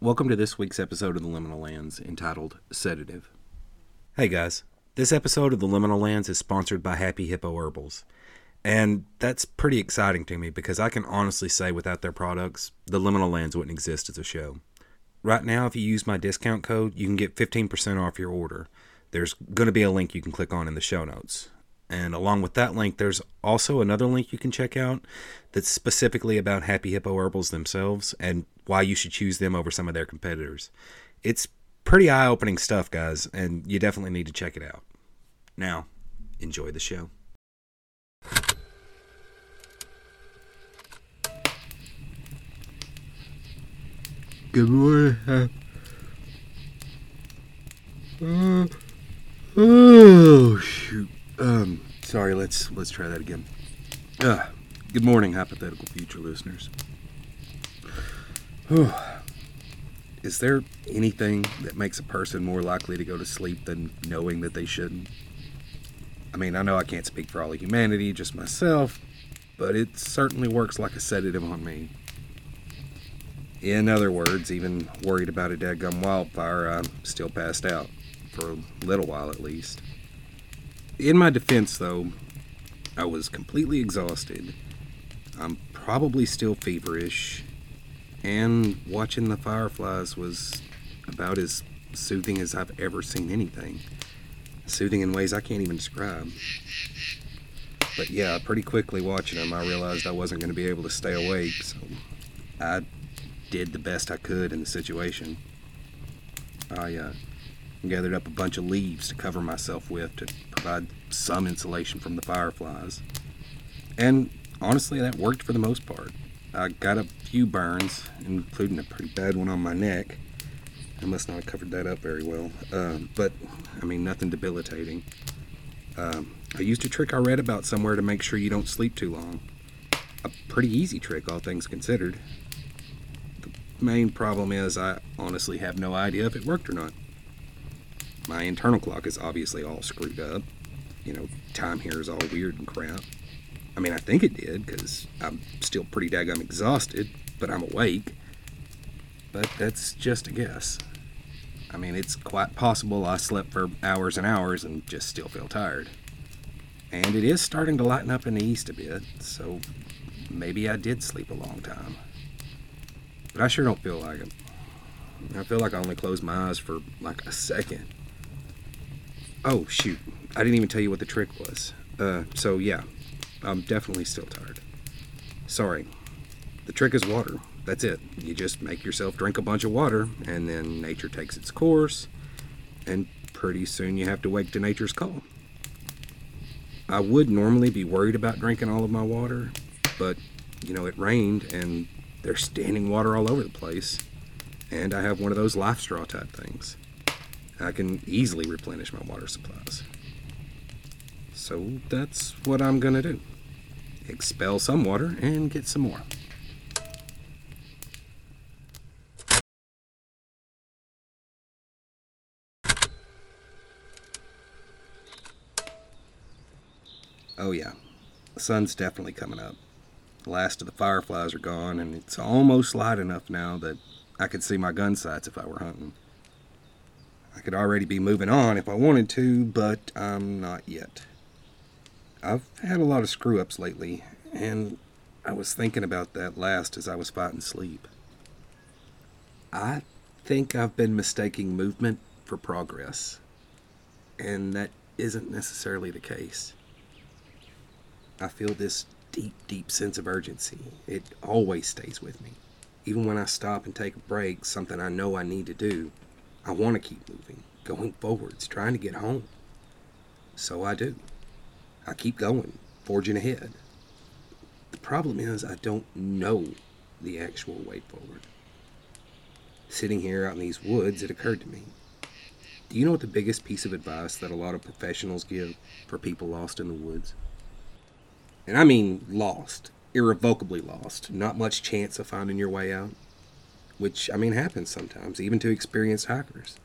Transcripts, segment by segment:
Welcome to this week's episode of the Liminal Lands entitled Sedative. Hey guys, this episode of the Liminal Lands is sponsored by Happy Hippo Herbals. And that's pretty exciting to me because I can honestly say without their products, the Liminal Lands wouldn't exist as a show. Right now, if you use my discount code, you can get 15% off your order. There's going to be a link you can click on in the show notes. And along with that link, there's also another link you can check out that's specifically about Happy Hippo Herbals themselves and why you should choose them over some of their competitors. It's pretty eye opening stuff, guys, and you definitely need to check it out. Now, enjoy the show. Good morning. Uh, oh shoot. Um, sorry. Let's let's try that again. Uh, good morning, hypothetical future listeners. Oh, is there anything that makes a person more likely to go to sleep than knowing that they shouldn't? I mean, I know I can't speak for all of humanity, just myself, but it certainly works like a sedative on me. In other words, even worried about a dead dadgum wildfire, I'm still passed out. For a little while at least. In my defense, though, I was completely exhausted. I'm probably still feverish. And watching the fireflies was about as soothing as I've ever seen anything. Soothing in ways I can't even describe. But yeah, pretty quickly watching them, I realized I wasn't going to be able to stay awake, so I did the best I could in the situation. I uh, gathered up a bunch of leaves to cover myself with to provide some insulation from the fireflies. And honestly, that worked for the most part. I got a few burns, including a pretty bad one on my neck. I must not have covered that up very well. Um, but, I mean, nothing debilitating. Um, I used a trick I read about somewhere to make sure you don't sleep too long. A pretty easy trick, all things considered The main problem is I honestly have no idea if it worked or not. My internal clock is obviously all screwed up. You know, time here is all weird and crap. I mean, I think it did because I'm still pretty daggum exhausted, but I'm awake. But that's just a guess. I mean, it's quite possible I slept for hours and hours and just still feel tired. And it is starting to lighten up in the east a bit, so maybe I did sleep a long time. But I sure don't feel like it. I feel like I only closed my eyes for like a second. Oh, shoot. I didn't even tell you what the trick was. Uh, so yeah, I'm definitely still tired. Sorry. The trick is water. That's it. You just make yourself drink a bunch of water, and then nature takes its course, and pretty soon you have to wake to nature's call. I would normally be worried about drinking all of my water, but, you know, it rained, and there's standing water all over the place. And I have one of those life straw type things. I can easily replenish my water supplies. So that's what I'm gonna do. Expel some water and get some more. Oh yeah, the sun's definitely coming up. The last of the fireflies are gone, and it's almost light enough now that I could see my gun sights if I were hunting. I could already be moving on if I wanted to, but I'm not yet. I've had a lot of screw ups lately, and I was thinking about that last as I was fighting sleep. I think I've been mistaking movement for progress, and that isn't necessarily the case. I feel this deep, deep sense of urgency. It always stays with me. Even when I stop and take a break, something I know I need to do, I want to keep moving, going forwards, trying to get home. So I do. I keep going, forging ahead. The problem is, I don't know the actual way forward. Sitting here out in these woods, it occurred to me. Do you know what the biggest piece of advice that a lot of professionals give for people lost in the woods? And I mean lost, irrevocably lost, not much chance of finding your way out. Which, I mean, happens sometimes, even to experienced hikers.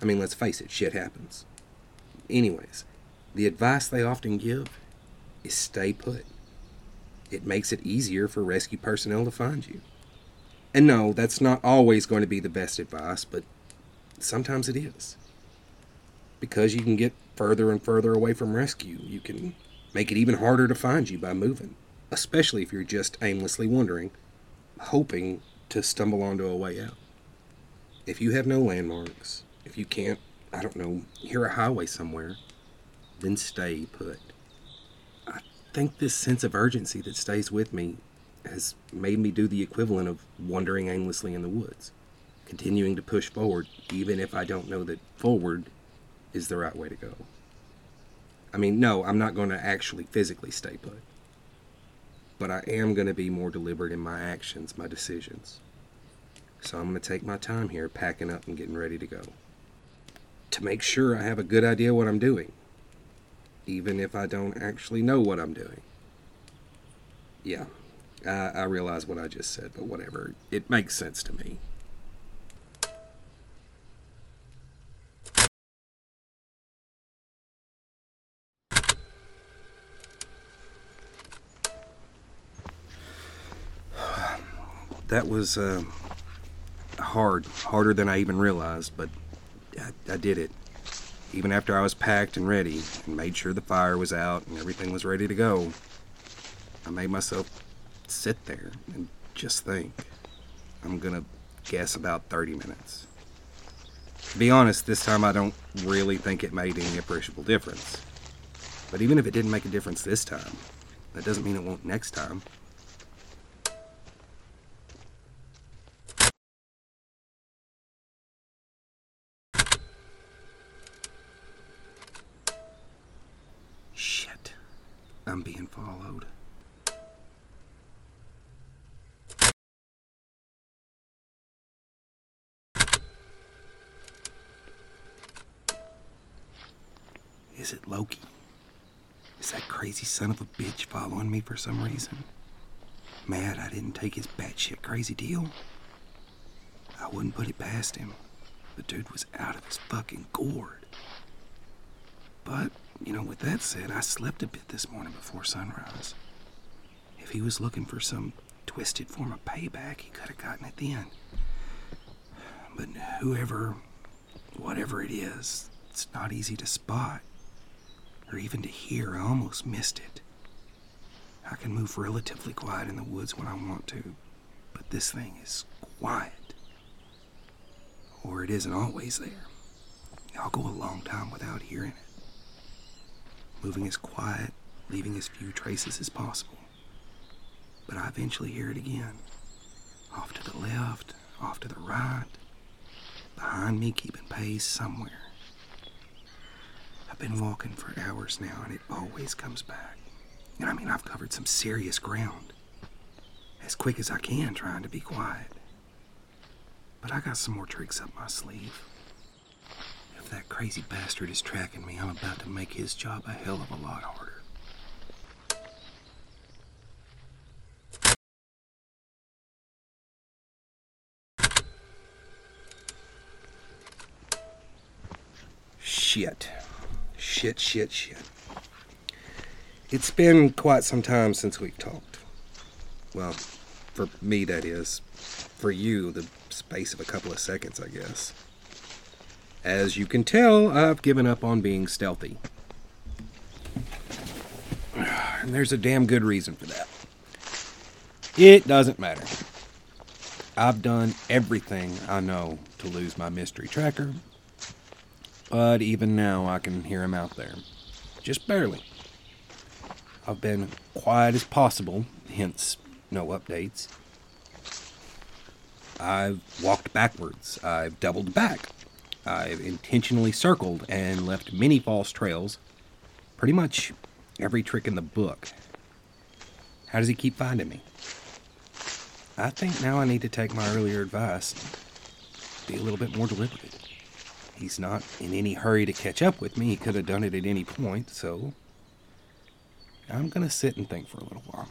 I mean, let's face it, shit happens. Anyways, the advice they often give is stay put. It makes it easier for rescue personnel to find you. And no, that's not always going to be the best advice, but sometimes it is. Because you can get further and further away from rescue, you can make it even harder to find you by moving, especially if you're just aimlessly wandering, hoping to stumble onto a way out. If you have no landmarks, if you can't, I don't know, hear a highway somewhere, then stay put. I think this sense of urgency that stays with me has made me do the equivalent of wandering aimlessly in the woods, continuing to push forward even if I don't know that forward is the right way to go. I mean, no, I'm not going to actually physically stay put. But I am going to be more deliberate in my actions, my decisions. So I'm going to take my time here packing up and getting ready to go. To make sure I have a good idea what I'm doing, even if I don't actually know what I'm doing. Yeah, I, I realize what I just said, but whatever. It makes sense to me. that was uh, hard, harder than I even realized, but I, I, did it. Even after I was packed and ready and made sure the fire was out and everything was ready to go, I made myself sit there and just think. I'm gonna guess about 30 minutes. To be honest, this time I don't really think it made any appreciable difference. But even if it didn't make a difference this time, that doesn't mean it won't next time. I'm being followed. Is it Loki? Is that crazy son of a bitch following me for some reason? Mad I didn't take his batshit crazy deal? I wouldn't put it past him. The dude was out of his fucking gourd. But, you know, with that said, I slept a bit this morning before sunrise. If he was looking for some twisted form of payback, he could have gotten it then. But whoever, whatever it is, it's not easy to spot or even to hear. I almost missed it. I can move relatively quiet in the woods when I want to, but this thing is quiet. Or it isn't always there. I'll go a long time without hearing it. Moving as quiet, leaving as few traces as possible. But I eventually hear it again. Off to the left, off to the right, behind me, keeping pace somewhere. I've been walking for hours now, and it always comes back. And I mean, I've covered some serious ground. As quick as I can, trying to be quiet. But I got some more tricks up my sleeve. If that crazy bastard is tracking me, I'm about to make his job a hell of a lot harder. Shit. Shit, shit, shit. It's been quite some time since we've talked. Well, for me, that is. For you, the space of a couple of seconds, I guess. As you can tell, I've given up on being stealthy. And there's a damn good reason for that. It doesn't matter. I've done everything I know to lose my mystery tracker, but even now I can hear him out there. Just barely. I've been quiet as possible, hence no updates. I've walked backwards. I've doubled back. I've intentionally circled and left many false trails. Pretty much every trick in the book. How does he keep finding me? I think now I need to take my earlier advice. Be a little bit more deliberate. He's not in any hurry to catch up with me. He could have done it at any point, so I'm going to sit and think for a little while.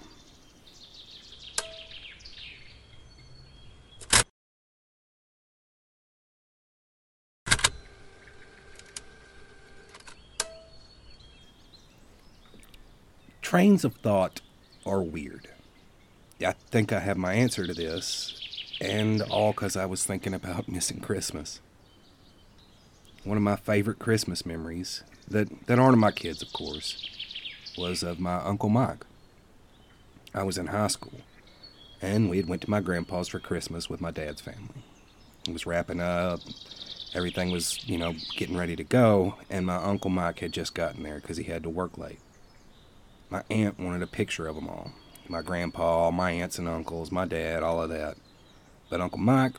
Trains of thought are weird. I think I have my answer to this, And all because I was thinking about missing Christmas. One of my favorite Christmas memories, that, that aren't of my kids, of course, was of my Uncle Mike. I was in high school, and we had went to my grandpa's for Christmas with my dad's family. It was wrapping up, everything was, you know, getting ready to go, and my Uncle Mike had just gotten there because he had to work late. My aunt wanted a picture of them all my grandpa, my aunts and uncles, my dad, all of that. But Uncle Mike,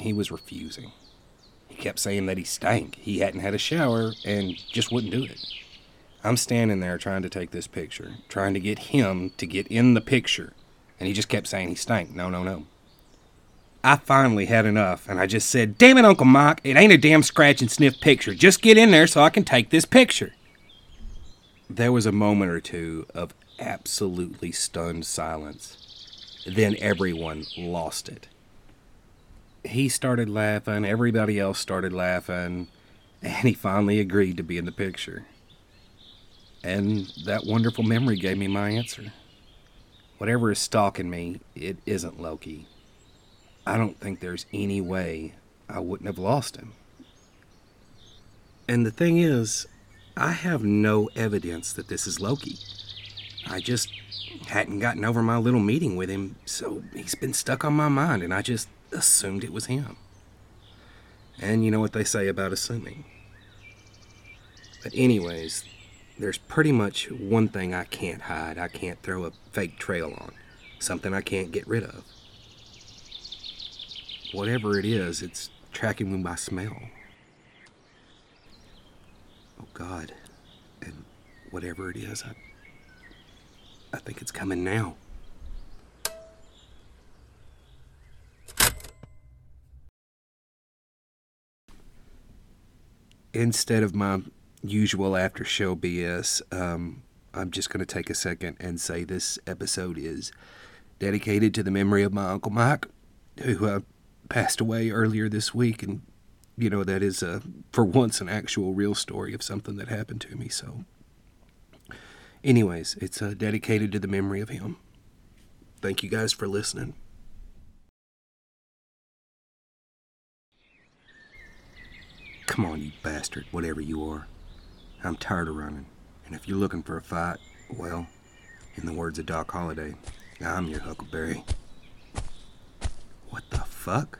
he was refusing. He kept saying that he stank. He hadn't had a shower and just wouldn't do it. I'm standing there trying to take this picture, trying to get him to get in the picture, and he just kept saying he stank. No, no, no. I finally had enough, and I just said, Damn it, Uncle Mike, it ain't a damn scratch and sniff picture. Just get in there so I can take this picture. There was a moment or two of absolutely stunned silence. Then everyone lost it. He started laughing, everybody else started laughing, and he finally agreed to be in the picture. And that wonderful memory gave me my answer. Whatever is stalking me, it isn't Loki. I don't think there's any way I wouldn't have lost him. And the thing is, I have no evidence that this is Loki. I just hadn't gotten over my little meeting with him, so he's been stuck on my mind, and I just assumed it was him. And you know what they say about assuming. But, anyways, there's pretty much one thing I can't hide, I can't throw a fake trail on, something I can't get rid of. Whatever it is, it's tracking me by smell. Oh, God. And whatever it is, I. I think it's coming now. Instead of my usual after show BS, um, I'm just going to take a second and say this episode is dedicated to the memory of my Uncle Mike, who uh, passed away earlier this week. And, you know, that is, uh, for once, an actual real story of something that happened to me. So Anyways, it's uh, dedicated to the memory of him. Thank you guys for listening. Come on, you bastard, whatever you are. I'm tired of running. And if you're looking for a fight, well, in the words of Doc Holliday, I'm your Huckleberry. What the fuck?